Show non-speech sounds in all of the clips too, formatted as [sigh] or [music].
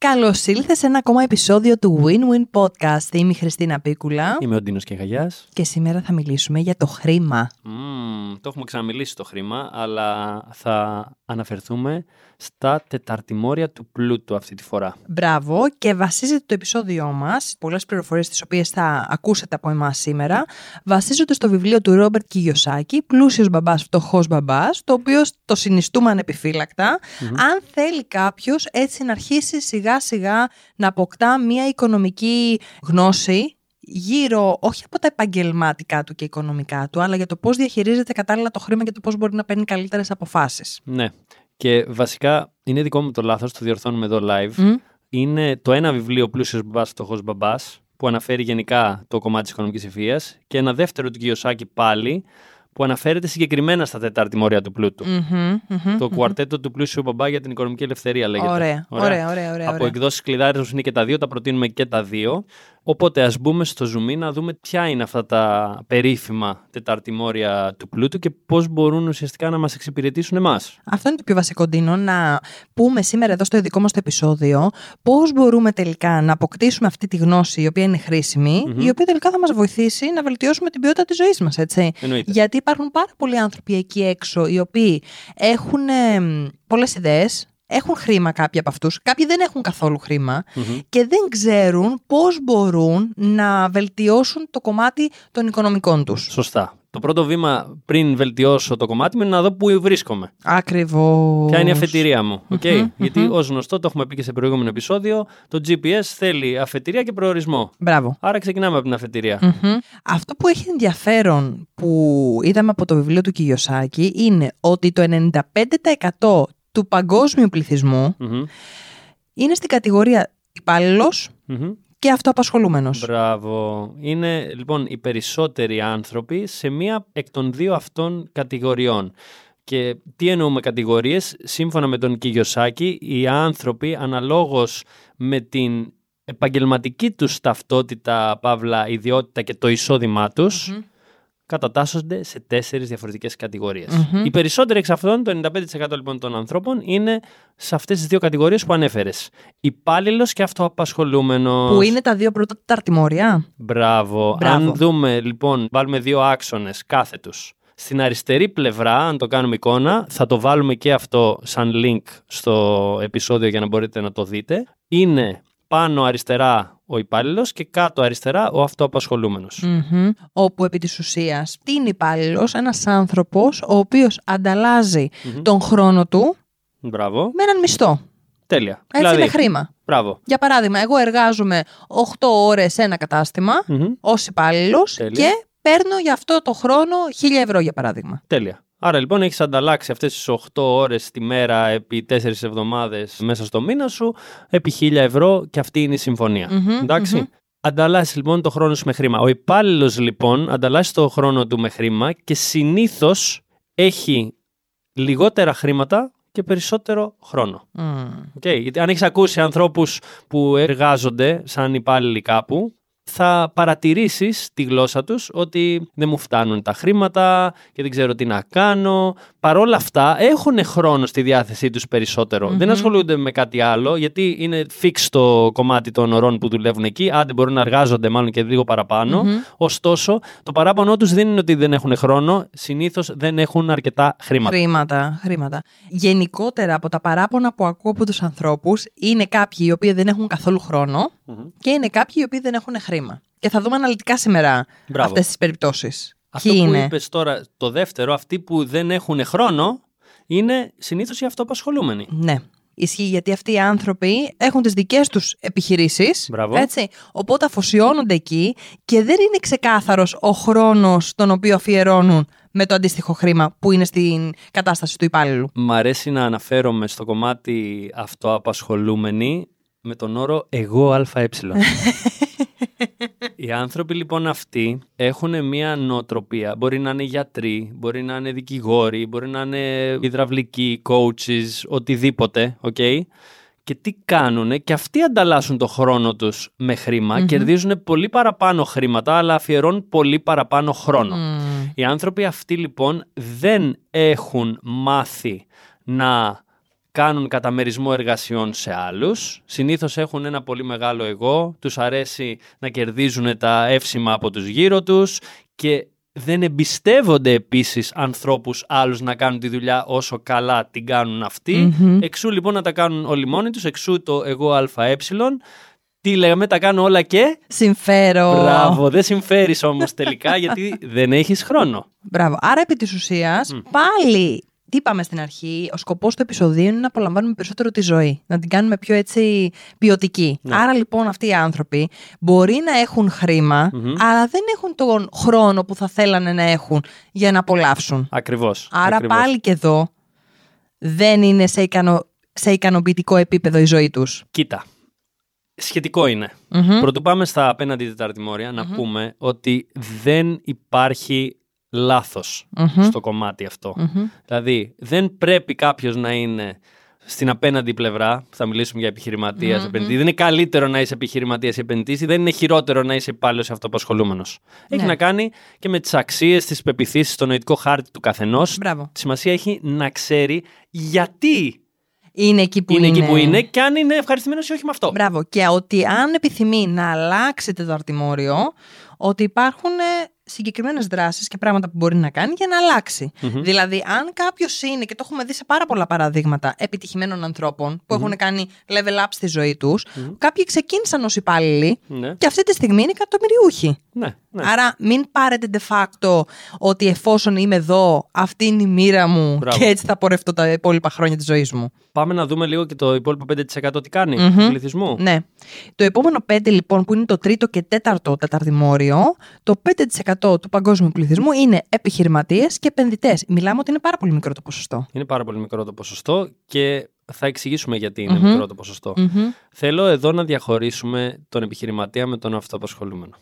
Καλώς ήλθες σε ένα ακόμα επεισόδιο του Win-Win Podcast. Είμαι η Χριστίνα Πίκουλα. Είμαι ο Ντίνος Κεγαγιάς. Και σήμερα θα μιλήσουμε για το χρήμα. Mm, το έχουμε ξαναμιλήσει το χρήμα, αλλά θα αναφερθούμε στα τεταρτημόρια του πλούτου αυτή τη φορά. Μπράβο και βασίζεται το επεισόδιό μας, πολλές πληροφορίες τις οποίες θα ακούσετε από εμάς σήμερα, βασίζονται στο βιβλίο του Ρόμπερτ Κιγιοσάκη, «Πλούσιος μπαμπάς, φτωχός μπαμπάς», το οποίο το συνιστούμε ανεπιφύλακτα, αν θέλει κάποιος έτσι να αρχίσει σιγά σιγά να αποκτά μια οικονομική γνώση γύρω όχι από τα επαγγελματικά του και οικονομικά του, αλλά για το πώς διαχειρίζεται κατάλληλα το χρήμα και το πώς μπορεί να παίρνει καλύτερες αποφάσεις. Ναι. Και βασικά είναι δικό μου το λάθος, το διορθώνουμε εδώ live. Είναι το ένα βιβλίο «Πλούσιος μπαμπάς, φτωχός μπαμπάς» που αναφέρει γενικά το κομμάτι της οικονομικής ευφυΐας και ένα δεύτερο του Κiyosaki πάλι που αναφέρεται συγκεκριμένα στα τετάρτη μόρια του πλουτου το κουαρτέτο του πλούσιου μπαμπά για την οικονομική ελευθερία λέγεται. Ωραία, ωραία, ωραία. ωραία, Από εκδόσεις κλειδάρε είναι και τα δύο, τα προτείνουμε και τα δύο. Οπότε ας μπούμε στο zoom να δούμε ποια είναι αυτά τα περίφημα τεταρτημόρια του πλούτου και πώς μπορούν ουσιαστικά να μας εξυπηρετήσουν εμάς. Αυτό είναι το πιο βασικό, Ντίνο, να πούμε σήμερα εδώ στο ειδικό μας το επεισόδιο πώς μπορούμε τελικά να αποκτήσουμε αυτή τη γνώση η οποία είναι η οποία τελικά θα μας βοηθήσει να βελτιώσουμε την ποιότητα της ζωής μας, έτσι. Εννοείται. Γιατί υπάρχουν πάρα πολλοί άνθρωποι εκεί έξω οι οποίοι έχουν ε, πολλές ιδέες, έχουν χρήμα κάποιοι από αυτούς, κάποιοι δεν έχουν καθόλου και δεν ξέρουν πώς μπορούν να βελτιώσουν το κομμάτι των οικονομικών τους. Σωστά. Το πρώτο βήμα πριν βελτιώσω το κομμάτι μου είναι να δω πού βρίσκομαι. Ακριβώς. Ποια είναι η αφετηρία μου. Okay? Γιατί ως γνωστό, το έχουμε πει και σε προηγούμενο επεισόδιο, το GPS θέλει αφετηρία και προορισμό. Μπράβο. Άρα ξεκινάμε από την αφετηρία. Αυτό που έχει ενδιαφέρον που είδαμε από το βιβλίο του Κιγιοσάκη είναι ότι το 95% του παγκόσμιου είναι στην κατηγορία και αυτοαπασχολούμενος. Μπράβο. Είναι λοιπόν οι περισσότεροι άνθρωποι σε μία εκ των δύο αυτών κατηγοριών. Και τι εννοούμε κατηγορίες, σύμφωνα με τον Κιγιοσάκη, οι άνθρωποι αναλόγως με την επαγγελματική τους ταυτότητα, παύλα, ιδιότητα και το εισόδημά τους, κατατάσσονται σε τέσσερις διαφορετικές Οι περισσότεροι εξ αυτών, το 95% λοιπόν των ανθρώπων, είναι σε αυτές τις δύο κατηγορίες που ανέφερες. Υπάλληλος και αυτοαπασχολούμενος. Που είναι τα δύο πρώτα ταρτιμόρια. Μπράβο. Αν δούμε λοιπόν, βάλουμε δύο άξονες κάθετους. Στην αριστερή πλευρά, αν το κάνουμε εικόνα, θα το βάλουμε και αυτό σαν link στο επεισόδιο για να μπορείτε να το δείτε. Είναι πάνω αριστερά ο υπάλληλος και κάτω αριστερά ο αυτοαπασχολούμενος. Όπου επί της ουσίας τι είναι υπάλληλος, ένας άνθρωπος ο οποίος τον χρόνο του Μπράβο. με έναν μισθό. Τέλεια. Έτσι δηλαδή... με χρήμα. Μπράβο. Για παράδειγμα, εγώ εργάζομαι 8 ώρες σε ένα κατάστημα mm-hmm. ως υπάλληλος και παίρνω για αυτό το χρόνο 1000 ευρώ για παράδειγμα. Τέλεια. Άρα λοιπόν έχεις ανταλλάξει αυτές τις 8 ώρες τη μέρα επί 4 εβδομάδες μέσα στο μήνα σου επί 1000 ευρώ και αυτή είναι η συμφωνία. Εντάξει. Mm-hmm. Ανταλλάσσεις λοιπόν το χρόνο σου με χρήμα. Ο υπάλληλος λοιπόν ανταλλάσσεις το χρόνο του με χρήμα και συνήθως έχει λιγότερα χρήματα και περισσότερο χρόνο. Mm. Okay. Γιατί αν έχεις ακούσει ανθρώπους που εργάζονται σαν υπάλληλοι κάπου, θα παρατηρήσεις τη γλώσσα τους ότι δεν μου φτάνουν τα χρήματα και δεν ξέρω τι να κάνω. Παρόλα αυτά έχουν χρόνο στη διάθεσή τους περισσοτερο Δεν ασχολούνται με κάτι άλλο γιατί είναι fix το κομμάτι των ωρών που δουλεύουν εκεί. Άντε μπορούν να εργάζονται μάλλον και λίγο Ωστόσο το παράπονο τους δεν είναι ότι δεν έχουν χρόνο. Συνήθως δεν έχουν αρκετά χρήματα. Χρήματα, χρήματα. Γενικότερα από τα παράπονα που ακούω από τους ανθρώπους είναι κάποιοι οι οποίοι δεν έχουν καθόλου και είναι κάποιοι οι οποίοι δεν έχουν χρήματα. Και θα δούμε αναλυτικά σήμερα αυτές τις περιπτώσεις. Αυτό που είπες τώρα, το δεύτερο, αυτοί που δεν έχουν χρόνο, είναι συνήθως οι αυτοαπασχολούμενοι. Ναι. Ισχύει γιατί αυτοί οι άνθρωποι έχουν τις δικές τους επιχειρήσεις. Έτσι. Οπότε αφοσιώνονται εκεί και δεν είναι ξεκάθαρος ο χρόνος τον οποίο αφιερώνουν με το αντίστοιχο χρήμα που είναι στην κατάσταση του υπάλληλου. Μ' αρέσει να αναφέρομαι στο κομμάτι αυτοαπασχολούμενοι με τον όρο εγώ ΑΕ. [laughs] Οι άνθρωποι λοιπόν αυτοί έχουν μια νοοτροπία. Μπορεί να είναι γιατροί, μπορεί να είναι δικηγόροι, μπορεί να είναι υδραυλικοί, coaches, οτιδήποτε, ok. Και τι κάνουν, και αυτοί ανταλλάσσουν το χρόνο τους με χρημα κερδίζουν πολύ παραπάνω χρήματα, αλλά αφιερώνουν πολύ παραπάνω χρόνο. Οι άνθρωποι αυτοί λοιπόν δεν έχουν μάθει να κάνουν καταμερισμό εργασιών σε άλλους. Συνήθως έχουν ένα πολύ μεγάλο εγώ, τους αρέσει να κερδίζουν τα εύσημα από τους γύρω τους και δεν εμπιστεύονται επίσης ανθρώπους άλλους να κάνουν τη δουλειά όσο καλά την κάνουν Εξού λοιπόν να τα κάνουν όλοι μόνοι τους, εξού το εγώ αε. Τι λέγαμε, τα κάνω όλα και; Συμφέρω. Μπράβο, δεν συμφέρεις όμως τελικά γιατί δεν έχεις χρόνο. Μπράβο. Άρα, επί της ουσίας, πάλι τι είπαμε στην αρχή, ο σκοπός του επεισοδίου είναι να απολαμβάνουμε περισσότερο τη ζωή, να την κάνουμε πιο έτσι ποιοτική. Ναι. Άρα λοιπόν αυτοί οι άνθρωποι μπορεί να έχουν αλλά δεν έχουν τον χρόνο που θα θέλανε να έχουν για να απολαύσουν. Ακριβώς. Άρα πάλι και εδώ δεν είναι σε, ικανο... σε ικανοποιητικό επίπεδο η ζωή τους. Κοίτα, σχετικό είναι. Πρωτού πάμε στα απέναντι τεταρτημόρια, να πούμε ότι δεν υπάρχει λαθος στο κομμάτι Δηλαδή, δεν πρέπει κάποιος να είναι στην απέναντι πλευρά, θα μιλήσουμε για επιχειρηματίας, επενδυτή. Δεν είναι καλύτερο να είσαι επιχειρηματίας ή επενδυτή, δεν είναι χειρότερο να είσαι υπάλληλος ή αυτοαπασχολούμενο. Έχει ναι. να κάνει και με τις αξίες, τις πεπιθήσεις, το νοητικό χάρτη του καθενός. Τη σημασία έχει να ξέρει γιατί είναι εκεί που είναι. Είναι εκεί που είναι και αν είναι ευχαριστημένος ή όχι με αυτό. Μπράβο. Και ότι αν επιθυμεί να αλλάξετε το αρτημόριο, ότι υπάρχουν συγκεκριμένες δράσεις και πράγματα που μπορεί να κάνει για να αλλαξει Δηλαδή, αν κάποιος είναι, και το έχουμε δει σε πάρα πολλά παραδείγματα επιτυχημένων ανθρώπων που έχουν κάνει level up στη ζωή τους, κάποιοι ξεκίνησαν ως υπάλληλοι ναι. και αυτή τη στιγμή είναι εκατομμυριούχοι. Ναι, ναι. Άρα, μην πάρετε de facto ότι εφόσον είμαι εδώ, αυτή είναι η μοίρα μου και έτσι θα πορευτώ τα υπόλοιπα χρόνια της ζωής μου. Πάμε να δούμε λίγο και το υπόλοιπο 5% τι κάνει mm-hmm. του πληθυσμού. Ναι. Το επόμενο 5% λοιπόν, που είναι το τρίτο και τέταρτο τεταρτημόριο, το 5% του παγκόσμιου πληθυσμού είναι επιχειρηματίες και επενδυτές. Μιλάμε ότι είναι πάρα πολύ μικρό το ποσοστό. Είναι πάρα πολύ μικρό το ποσοστό και θα εξηγήσουμε γιατί μικρό το ποσοστο Θέλω εδώ να διαχωρίσουμε τον επιχειρηματία με τον αυτοαπασχολούμενο.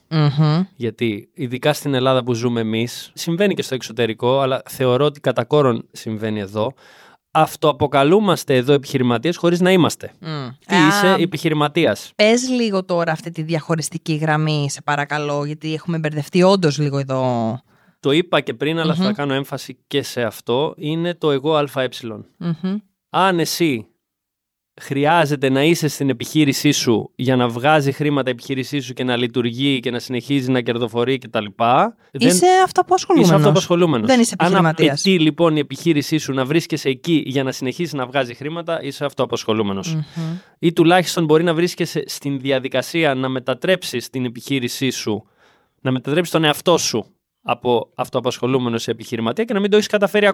Γιατί ειδικά στην Ελλάδα που ζούμε εμείς, συμβαίνει και στο εξωτερικό, αλλά θεωρώ ότι κατά κόρον συμβαίνει εδώ αυτοαποκαλούμαστε εδώ επιχειρηματίες χωρίς να είμαστε. Τι είσαι επιχειρηματίας; Πες λίγο τώρα αυτή τη διαχωριστική γραμμή, σε παρακαλώ, γιατί έχουμε μπερδευτεί όντως λίγο εδώ. Το είπα και πριν, αλλά θα κάνω έμφαση και σε αυτό. Είναι το εγώ αε. Αν εσύ χρειάζεται να είσαι στην επιχείρησή σου για να βγάζει χρήματα η επιχείρησή σου και να λειτουργεί και να συνεχίζει να κερδοφορεί κτλ. Είσαι αυτοαπασχολούμενος. Είσαι αυτοαπασχολούμενος. Δεν είσαι επιχειρηματίας. Αν απαιτεί λοιπόν η επιχείρησή σου να βρίσκεσαι εκεί για να συνεχίσει να βγάζει χρήματα, είσαι αυτοαπασχολούμενος. Mm-hmm. Ή τουλάχιστον μπορεί να βρίσκεσαι στην διαδικασία να μετατρέψεις την επιχείρησή σου, να μετατρέψεις τον εαυτό σου από αυτοαπασχολούμενο σε επιχειρηματία και να μην το έχεις καταφέρει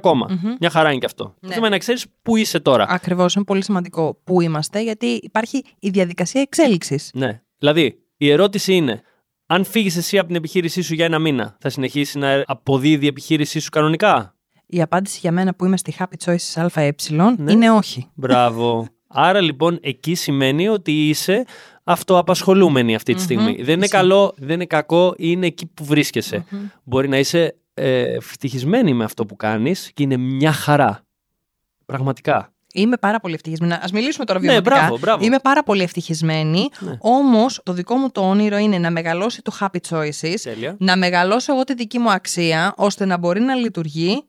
Μια χαρά είναι και αυτό. Ναι. Το θέμα είναι να ξέρεις πού είσαι τώρα. Ακριβώς. Είναι πολύ σημαντικό πού είμαστε, γιατί υπάρχει η διαδικασία εξέλιξης. Ναι. Δηλαδή, η ερώτηση είναι, αν φύγεις εσύ από την επιχείρησή σου για ένα μήνα, θα συνεχίσει να αποδίδει η επιχείρησή σου κανονικά; Η απάντηση για μένα που είμαι στη Happy Choices ΑΕ ναι. είναι όχι. Μπράβο. [laughs] Άρα λοιπόν εκεί σημαίνει ότι είσαι αυτοαπασχολούμενοι αυτή τη στιγμη Δεν είναι καλό, δεν είναι κακό, είναι εκεί που βρισκεσαι Μπορεί να είσαι ε, ευτυχισμένη με αυτό που κάνεις και είναι μια χαρά. Πραγματικά. Είμαι πάρα πολύ ευτυχισμένη. Α μιλήσουμε τώρα ναι, βιωματικά. Ναι, μπράβο, μπράβο. Είμαι πάρα πολύ ευτυχισμένη. Ναι. Όμως, το δικό μου το όνειρο είναι να μεγαλώσει το happy choices. Τέλεια. Να μεγαλώσω εγώ τη δική μου αξία, ώστε να μπορεί να λειτουργεί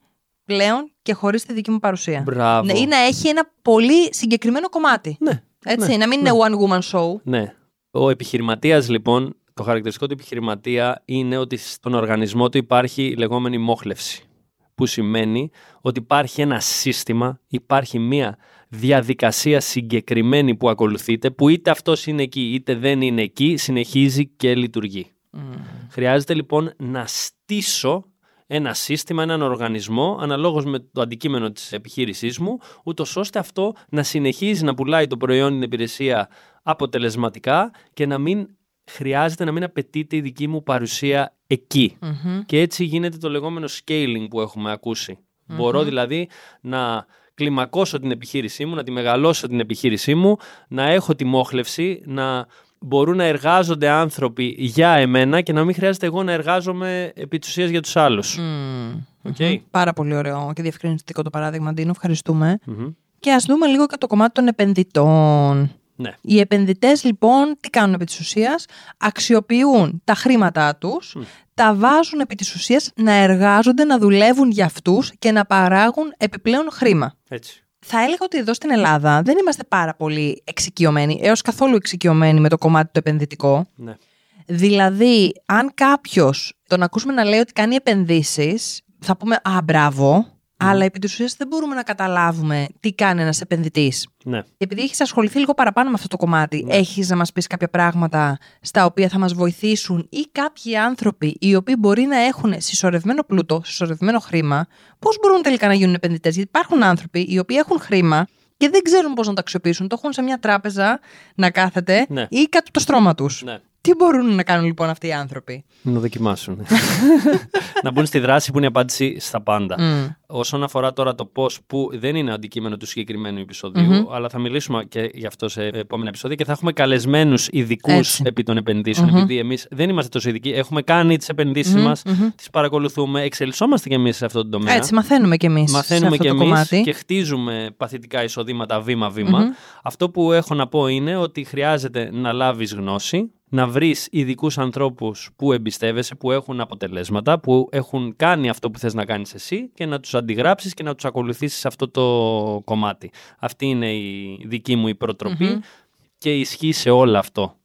πλέον και χωρίς τη δική μου παρουσία. Μπράβο. Ναι, ή να έχει ένα πολύ συγκεκριμένο κομμάτι. Ναι. Έτσι, ναι, να μην ναι. είναι one woman show. Ναι. Ο επιχειρηματίας, λοιπόν, το χαρακτηριστικό του επιχειρηματία είναι ότι στον οργανισμό του υπάρχει η λεγόμενη μόχλευση. Που σημαίνει ότι υπάρχει ένα σύστημα, υπάρχει μία διαδικασία συγκεκριμένη που ακολουθείται, που είτε αυτός είναι εκεί είτε δεν είναι εκεί, συνεχίζει και λειτουργεί. Χρειάζεται λοιπόν να στήσω ένα σύστημα, έναν οργανισμό, αναλόγως με το αντικείμενο της επιχείρησής μου, ούτως ώστε αυτό να συνεχίζει να πουλάει το προϊόν, την υπηρεσία αποτελεσματικά και να μην χρειάζεται να μην απαιτείται η δική μου παρουσία Και έτσι γίνεται το λεγόμενο scaling που έχουμε Μπορώ δηλαδή να κλιμακώσω την επιχείρησή μου, να τη μεγαλώσω την επιχείρησή μου, να έχω τη μόχλευση, να μπορούν να εργάζονται άνθρωποι για εμένα και να μην χρειάζεται εγώ να εργάζομαι επί της ουσίας για τους άλλους. Okay. Πάρα πολύ ωραίο και διευκρινιστικό το παράδειγμα, Ντίνο. Ευχαριστούμε. Και ας δούμε λίγο και το κομμάτι των επενδυτών. Ναι. Οι επενδυτές λοιπόν τι κάνουν επί της ουσίας, αξιοποιούν τα χρήματά τους, τα βάζουν επί της ουσίας να εργάζονται, να δουλεύουν για αυτούς και να παράγουν επιπλέον χρήμα. Έτσι. Θα έλεγα ότι εδώ στην Ελλάδα δεν είμαστε πάρα πολύ εξοικειωμένοι, έως καθόλου εξοικειωμένοι με το κομμάτι το επενδυτικό. Ναι. Δηλαδή, αν κάποιος τον ακούσουμε να λέει ότι κάνει επενδύσεις, θα πούμε Α, μπράβο. Αλλά επί της ουσίας δεν μπορούμε να καταλάβουμε τι κάνει ένας επενδυτής. Ναι. Και επειδή έχεις ασχοληθεί λίγο παραπάνω με αυτό το κομμάτι, Ναι. έχεις να μας πεις κάποια πράγματα στα οποία θα μας βοηθήσουν ή κάποιοι άνθρωποι οι οποίοι μπορεί να έχουν συσσωρευμένο πλούτο, συσσωρευμένο χρήμα, πώς μπορούν τελικά να γίνουν επενδυτές; Γιατί υπάρχουν άνθρωποι οι οποίοι έχουν χρήμα και δεν ξέρουν πώς να το αξιοποιήσουν. Το έχουν σε μια τράπεζα να κάθεται Ναι. ή κάτω από το στρώμα τους. Ναι. Τι μπορούν να κάνουν λοιπόν αυτοί οι άνθρωποι; Να δοκιμάσουν. να μπουν στη δράση που είναι η απάντηση στα πάντα. Μμ. Όσον αφορά τώρα το πώς, που δεν είναι αντικείμενο του συγκεκριμένου επεισοδίου, αλλά θα μιλήσουμε και γι' αυτό σε επόμενα επεισόδια και θα έχουμε καλεσμένους ειδικούς Έτσι. επί των επενδύσεων. Επειδή εμείς δεν είμαστε τόσο ειδικοί, έχουμε κάνει τις επενδύσεις μας, τις παρακολουθούμε, εξελισσόμαστε κι εμείς σε αυτό το τομέα. Έτσι, μαθαίνουμε κι εμείς. Μαθαίνουμε σε αυτό και το εμείς κομμάτι. και χτίζουμε παθητικά εισοδήματα βήμα-βήμα. Αυτό που έχω να πω είναι ότι χρειάζεται να λάβεις γνώση, να βρεις ειδικούς ανθρώπους που εμπιστεύεσαι, που έχουν αποτελέσματα, που έχουν κάνει αυτό που θες να κάνεις εσύ και να τους αντιγράψεις και να τους ακολουθήσεις σε αυτό το κομμάτι. Αυτή είναι η δική μου η προτροπη και ισχύει σε όλο αυτό.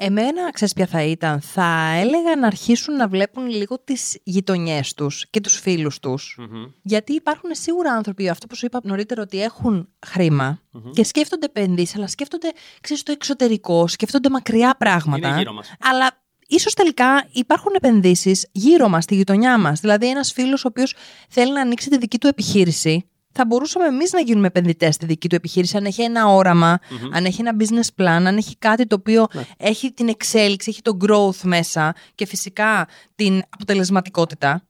Εμένα, ξέρεις ποια θα ήταν, θα έλεγα να αρχίσουν να βλέπουν λίγο τις γειτονιές τους και τους φίλους τους. Μμμ. Γιατί υπάρχουν σίγουρα άνθρωποι, αυτό που σου είπα νωρίτερα, ότι έχουν χρήμα και σκέφτονται επενδύσεις, αλλά σκέφτονται, ξέρεις, το εξωτερικό, σκέφτονται μακριά πράγματα. Είναι γύρω μας. Αλλά ίσως τελικά υπάρχουν επενδύσεις γύρω μας, στη γειτονιά μας. Δηλαδή ένας φίλος ο οποίος θέλει να ανοίξει τη δική του επιχείρηση, θα μπορούσαμε εμείς να γίνουμε επενδυτές στη δική του επιχείρηση, αν έχει ένα όραμα, αν έχει ένα business plan, αν έχει κάτι το οποίο έχει την εξέλιξη, έχει το growth μέσα και φυσικά την αποτελεσματικότητα.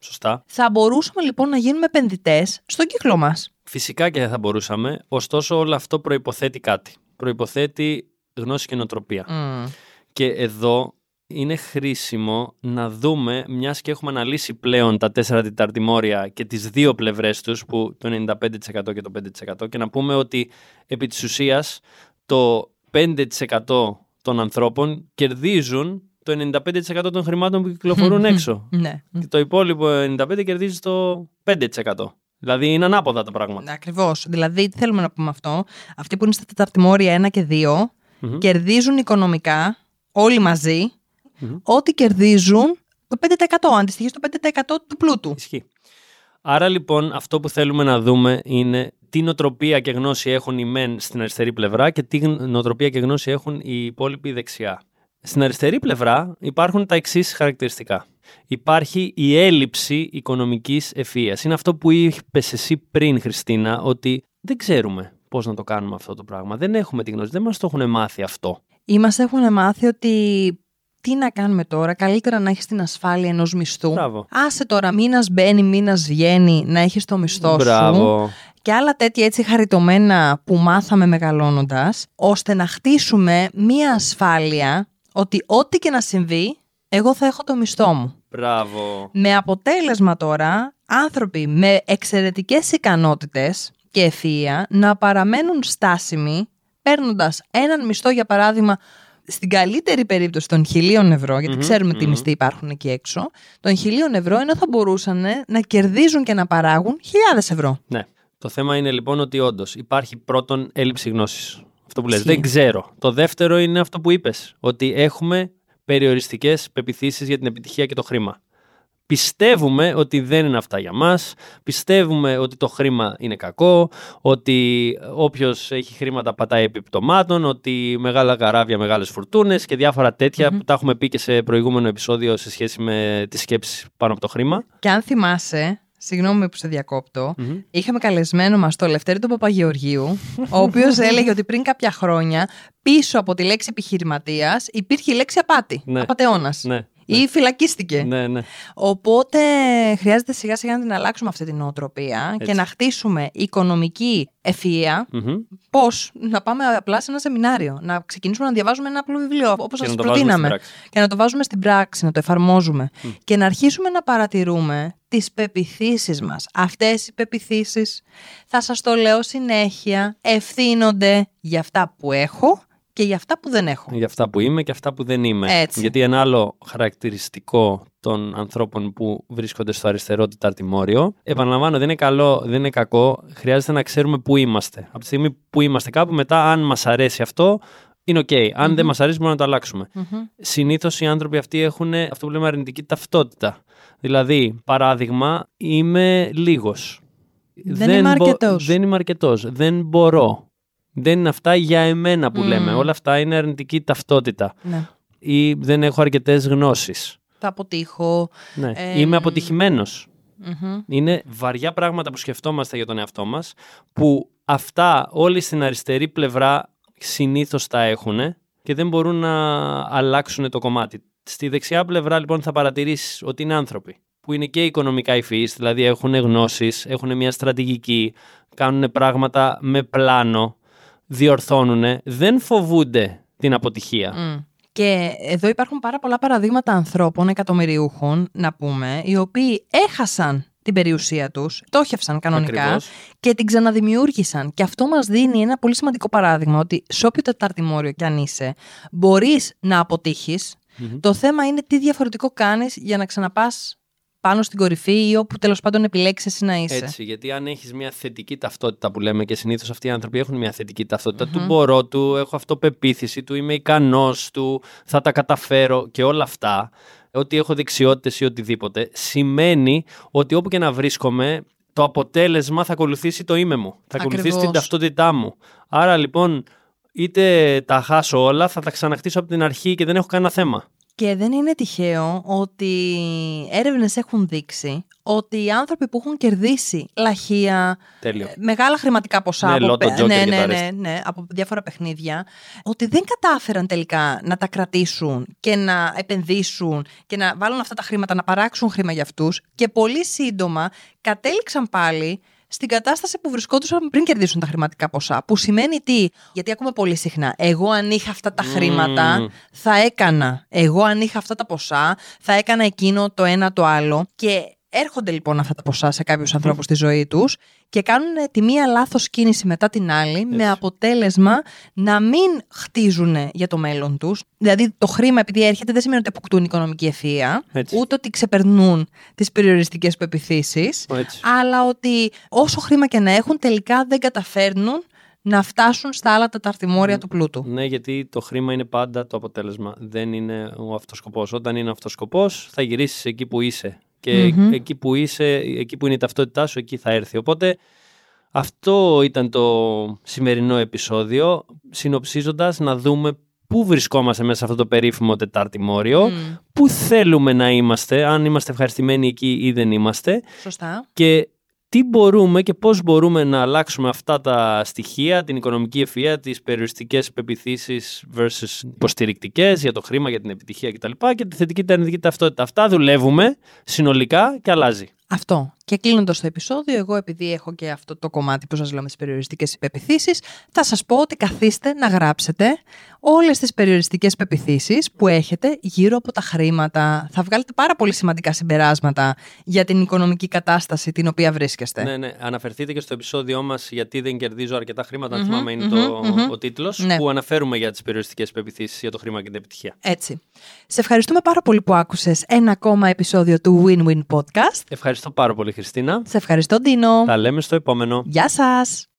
Σωστά. Θα μπορούσαμε λοιπόν να γίνουμε επενδυτές στον κύκλο μας. Φυσικά και θα μπορούσαμε, ωστόσο όλο αυτό προϋποθέτει κάτι. Προϋποθέτει γνώση και νοοτροπία. Και εδώ είναι χρήσιμο να δούμε, μιας και έχουμε αναλύσει πλέον τα τέσσερα τεταρτημόρια και τις δύο πλευρές τους, που το 95% και το 5%, και να πούμε ότι επί της ουσίας το 5% των ανθρώπων κερδίζουν το 95% των χρημάτων που κυκλοφορούν έξω. Ναι. Και το υπόλοιπο 95% κερδίζει το 5%. Δηλαδή είναι ανάποδα τα πράγματα. Ακριβώς. Δηλαδή, τι θέλουμε να πούμε αυτό; Αυτοί που είναι στα τεταρτημόρια 1 και 2 Μμμ. κερδίζουν οικονομικά όλοι μαζί ό,τι κερδίζουν το 5%. Αντιστοιχεί στο 5% του πλούτου. Ισχύει. Άρα λοιπόν αυτό που θέλουμε να δούμε είναι τι νοοτροπία και γνώση έχουν οι μεν στην αριστερή πλευρά και τι νοοτροπία και γνώση έχουν οι υπόλοιποι δεξιά. Στην αριστερή πλευρά υπάρχουν τα εξής χαρακτηριστικά. Υπάρχει η έλλειψη οικονομικής ευφυΐας. Είναι αυτό που είπες εσύ πριν Χριστίνα ότι δεν ξέρουμε πώς να το κάνουμε αυτό το πράγμα. Δεν έχουμε τη γνώση, δεν μας το έχουν μάθει αυτό. Ή μας έχουν μάθει ότι τι να κάνουμε τώρα, καλύτερα να έχεις την ασφάλεια ενός μισθού. Μπράβο. Άσε τώρα, μήνας μπαίνει, μήνας βγαίνει, να έχεις το μισθό σου. Μπράβο. Και άλλα τέτοια έτσι χαριτωμένα που μάθαμε μεγαλώνοντας, ώστε να χτίσουμε μία ασφάλεια ότι ό,τι και να συμβεί, εγώ θα έχω το μισθό μου. Μπράβο. Με αποτέλεσμα τώρα άνθρωποι με εξαιρετικές ικανότητες και ευφυΐα να παραμένουν στάσιμοι παίρνοντας έναν μισθό για παράδειγμα στην καλύτερη περίπτωση των χιλίων ευρώ, γιατί ξέρουμε τι μισθοί υπάρχουν εκεί έξω, των χιλίων ευρώ ενώ θα μπορούσαν να κερδίζουν και να παράγουν χιλιάδες ευρώ. Ναι. Το θέμα είναι λοιπόν ότι όντως υπάρχει πρώτον έλλειψη γνώσης. Αυτό που λες. Ισχύει. Δεν ξέρω. Το δεύτερο είναι αυτό που είπες. Ότι έχουμε περιοριστικές πεπιθήσεις για την επιτυχία και το χρήμα. Πιστεύουμε ότι δεν είναι αυτά για μας, πιστεύουμε ότι το χρήμα είναι κακό, ότι όποιος έχει χρήματα πατάει επιπτωμάτων, ότι μεγάλα καράβια, μεγάλες φουρτούνες και διάφορα τέτοια που τα έχουμε πει και σε προηγούμενο επεισόδιο σε σχέση με τις σκέψεις πάνω από το χρήμα. Και αν θυμάσαι, συγγνώμη που σε διακόπτω, είχαμε καλεσμένο μας το Λευτέρη τον Παπαγεωργίου, ο οποίος [laughs] έλεγε ότι πριν κάποια χρόνια πίσω από τη λέξη επιχειρηματίας υπήρχε η λέξη απάτη, Ναι. απατεώνας. Ναι. Ή φυλακίστηκε. Ναι, ναι. Οπότε χρειάζεται σιγά σιγά να την αλλάξουμε αυτή την νοοτροπία και να χτίσουμε οικονομική ευφυΐα. Μμμ. Πώς; Να πάμε απλά σε ένα σεμινάριο, να ξεκινήσουμε να διαβάζουμε ένα απλό βιβλίο, όπως Και σας να το βάζουμε προτείναμε. στην πράξη. Και να το βάζουμε στην πράξη, να το εφαρμόζουμε. Και να αρχίσουμε να παρατηρούμε τις πεπιθήσεις μας. Αυτές οι πεπιθήσεις, θα σας το λέω συνέχεια, ευθύνονται για αυτά που έχω και για αυτά που δεν έχω. Για αυτά που είμαι και αυτά που δεν είμαι. Έτσι. Γιατί ένα άλλο χαρακτηριστικό των ανθρώπων που βρίσκονται στο αριστερό τεταρτημόριο, επαναλαμβάνω, δεν είναι καλό, δεν είναι κακό, χρειάζεται να ξέρουμε πού είμαστε. Από τη στιγμή που είμαστε κάπου, μετά, αν μας αρέσει αυτό, είναι οκ. Αν δεν μας αρέσει, μπορούμε να το αλλάξουμε. Μμμ. Συνήθως οι άνθρωποι αυτοί έχουν αυτό που λέμε αρνητική ταυτότητα. Δηλαδή, παράδειγμα, είμαι λίγος. Δεν είμαι αρκετός. Δεν είμαι αρκετός. Δεν μπορώ. Δεν είναι αυτά για εμένα που Μμμ. λέμε. Όλα αυτά είναι αρνητική ταυτότητα. Ναι. Ή δεν έχω αρκετές γνώσεις. Θα αποτύχω. Ναι. Ε, Είμαι αποτυχημένος. Μμμ. Είναι βαριά πράγματα που σκεφτόμαστε για τον εαυτό μας, που αυτά όλοι στην αριστερή πλευρά συνήθως τα έχουν και δεν μπορούν να αλλάξουν το κομμάτι. Στη δεξιά πλευρά λοιπόν θα παρατηρήσεις ότι είναι άνθρωποι που είναι και οικονομικά υφείς, δηλαδή έχουν γνώσεις, έχουν μια στρατηγική, κάνουν πράγματα με πλάνο, διορθώνουν, δεν φοβούνται την αποτυχία. Μμ. Και εδώ υπάρχουν πάρα πολλά παραδείγματα ανθρώπων, εκατομμυριούχων, να πούμε, οι οποίοι έχασαν την περιουσία τους, τόχευσαν κανονικά Ακριβώς. και την ξαναδημιούργησαν. Και αυτό μας δίνει ένα πολύ σημαντικό παράδειγμα ότι σε όποιο τεταρτημόριο κι αν είσαι, μπορείς να αποτύχεις. Μμμ. Το θέμα είναι τι διαφορετικό κάνεις για να ξαναπάς πάνω στην κορυφή ή όπου τέλος πάντων επιλέξεις εσύ να είσαι. Έτσι, γιατί αν έχεις μια θετική ταυτότητα που λέμε και συνήθως αυτοί οι άνθρωποι έχουν μια θετική ταυτότητα του μπορώ, του έχω αυτοπεποίθηση, του είμαι ικανός, του θα τα καταφέρω και όλα αυτά, ότι έχω δεξιότητες ή οτιδήποτε, σημαίνει ότι όπου και να βρίσκομαι, το αποτέλεσμα θα ακολουθήσει το είμαι μου. Θα ακολουθήσει την Ακριβώς. ταυτότητά μου. Άρα λοιπόν, είτε τα χάσω όλα, θα τα ξαναχτίσω από την αρχή και δεν έχω κανένα θέμα. Και δεν είναι τυχαίο ότι έρευνες έχουν δείξει ότι οι άνθρωποι που έχουν κερδίσει λαχεία, Τέλειο. ε, μεγάλα χρηματικά ποσά Ναι, από, λότο, παι- τζόκερ ναι, και ναι, τα ναι, rest. ναι, από διάφορα παιχνίδια, ότι δεν κατάφεραν τελικά να τα κρατήσουν και να επενδύσουν και να βάλουν αυτά τα χρήματα, να παράξουν χρήμα για αυτούς και πολύ σύντομα κατέληξαν πάλι στην κατάσταση που βρισκόντουσαν πριν κερδίσουν τα χρηματικά ποσά. Που σημαίνει τι, γιατί ακούμε πολύ συχνά, εγώ αν είχα αυτά τα χρήματα Μμμ. θα έκανα. Εγώ αν είχα αυτά τα ποσά θα έκανα εκείνο το ένα το άλλο. Και έρχονται λοιπόν αυτά τα ποσά σε κάποιους ανθρώπους στη ζωή τους και κάνουν τη μία λάθος κίνηση μετά την άλλη με αποτέλεσμα να μην χτίζουν για το μέλλον τους. Δηλαδή το χρήμα επειδή έρχεται δεν σημαίνει ότι αποκτούν οικονομική ευθεία, Έτσι. ούτε ότι ξεπερνούν τις περιοριστικές πεπιθήσεις, Έτσι. αλλά ότι όσο χρήμα και να έχουν τελικά δεν καταφέρνουν να φτάσουν στα άλλα τεταρτημόρια του πλούτου. Ναι, γιατί το χρήμα είναι πάντα το αποτέλεσμα. Δεν είναι ο αυτοσκοπός. Όταν είναι αυτοσκοπός θα γυρίσεις εκεί που είσαι. Και Μμμ. εκεί που είσαι, εκεί που είναι η ταυτότητά σου, εκεί θα έρθει. Οπότε αυτό ήταν το σημερινό επεισόδιο. Συνοψίζοντας να δούμε πού βρισκόμαστε μέσα σε αυτό το περίφημο τετάρτημόριο, Μμ. πού θέλουμε να είμαστε, αν είμαστε ευχαριστημένοι εκεί ή δεν είμαστε Σωστά. και τι μπορούμε και πώς μπορούμε να αλλάξουμε αυτά τα στοιχεία, την οικονομική ευφυΐα, τις περιοριστικές πεπιθήσεις versus υποστηρικτικές για το χρήμα, για την επιτυχία κτλ. και τη θετική και αρνητική ταυτότητα. Αυτά δουλεύουμε συνολικά και αλλάζει. Αυτό. Και κλείνοντας το επεισόδιο, εγώ επειδή έχω και αυτό το κομμάτι που σας λέω με τις περιοριστικές πεπιθήσεις, θα σας πω ότι καθίστε να γράψετε όλες τις περιοριστικές πεπιθήσεις που έχετε γύρω από τα χρήματα. Θα βγάλετε πάρα πολύ σημαντικά συμπεράσματα για την οικονομική κατάσταση την οποία βρίσκεστε. Ναι, ναι. Αναφερθείτε και στο επεισόδιό μας γιατί δεν κερδίζω αρκετά χρήματα, αν Μμμ, θυμάμαι είναι μμμ, το, μμμ. ο τίτλος, Ναι. που αναφέρουμε για τις περιοριστικές πεπιθήσεις για το χρήμα και την επιτυχία. Έτσι. Σε ευχαριστούμε πάρα πολύ που άκουσες ένα ακόμα επεισόδιο του Win-Win Podcast. Ευχαριστώ πάρα πολύ Χριστίνα. Σε ευχαριστώ, Ντίνο. Τα λέμε στο επόμενο. Γεια σας!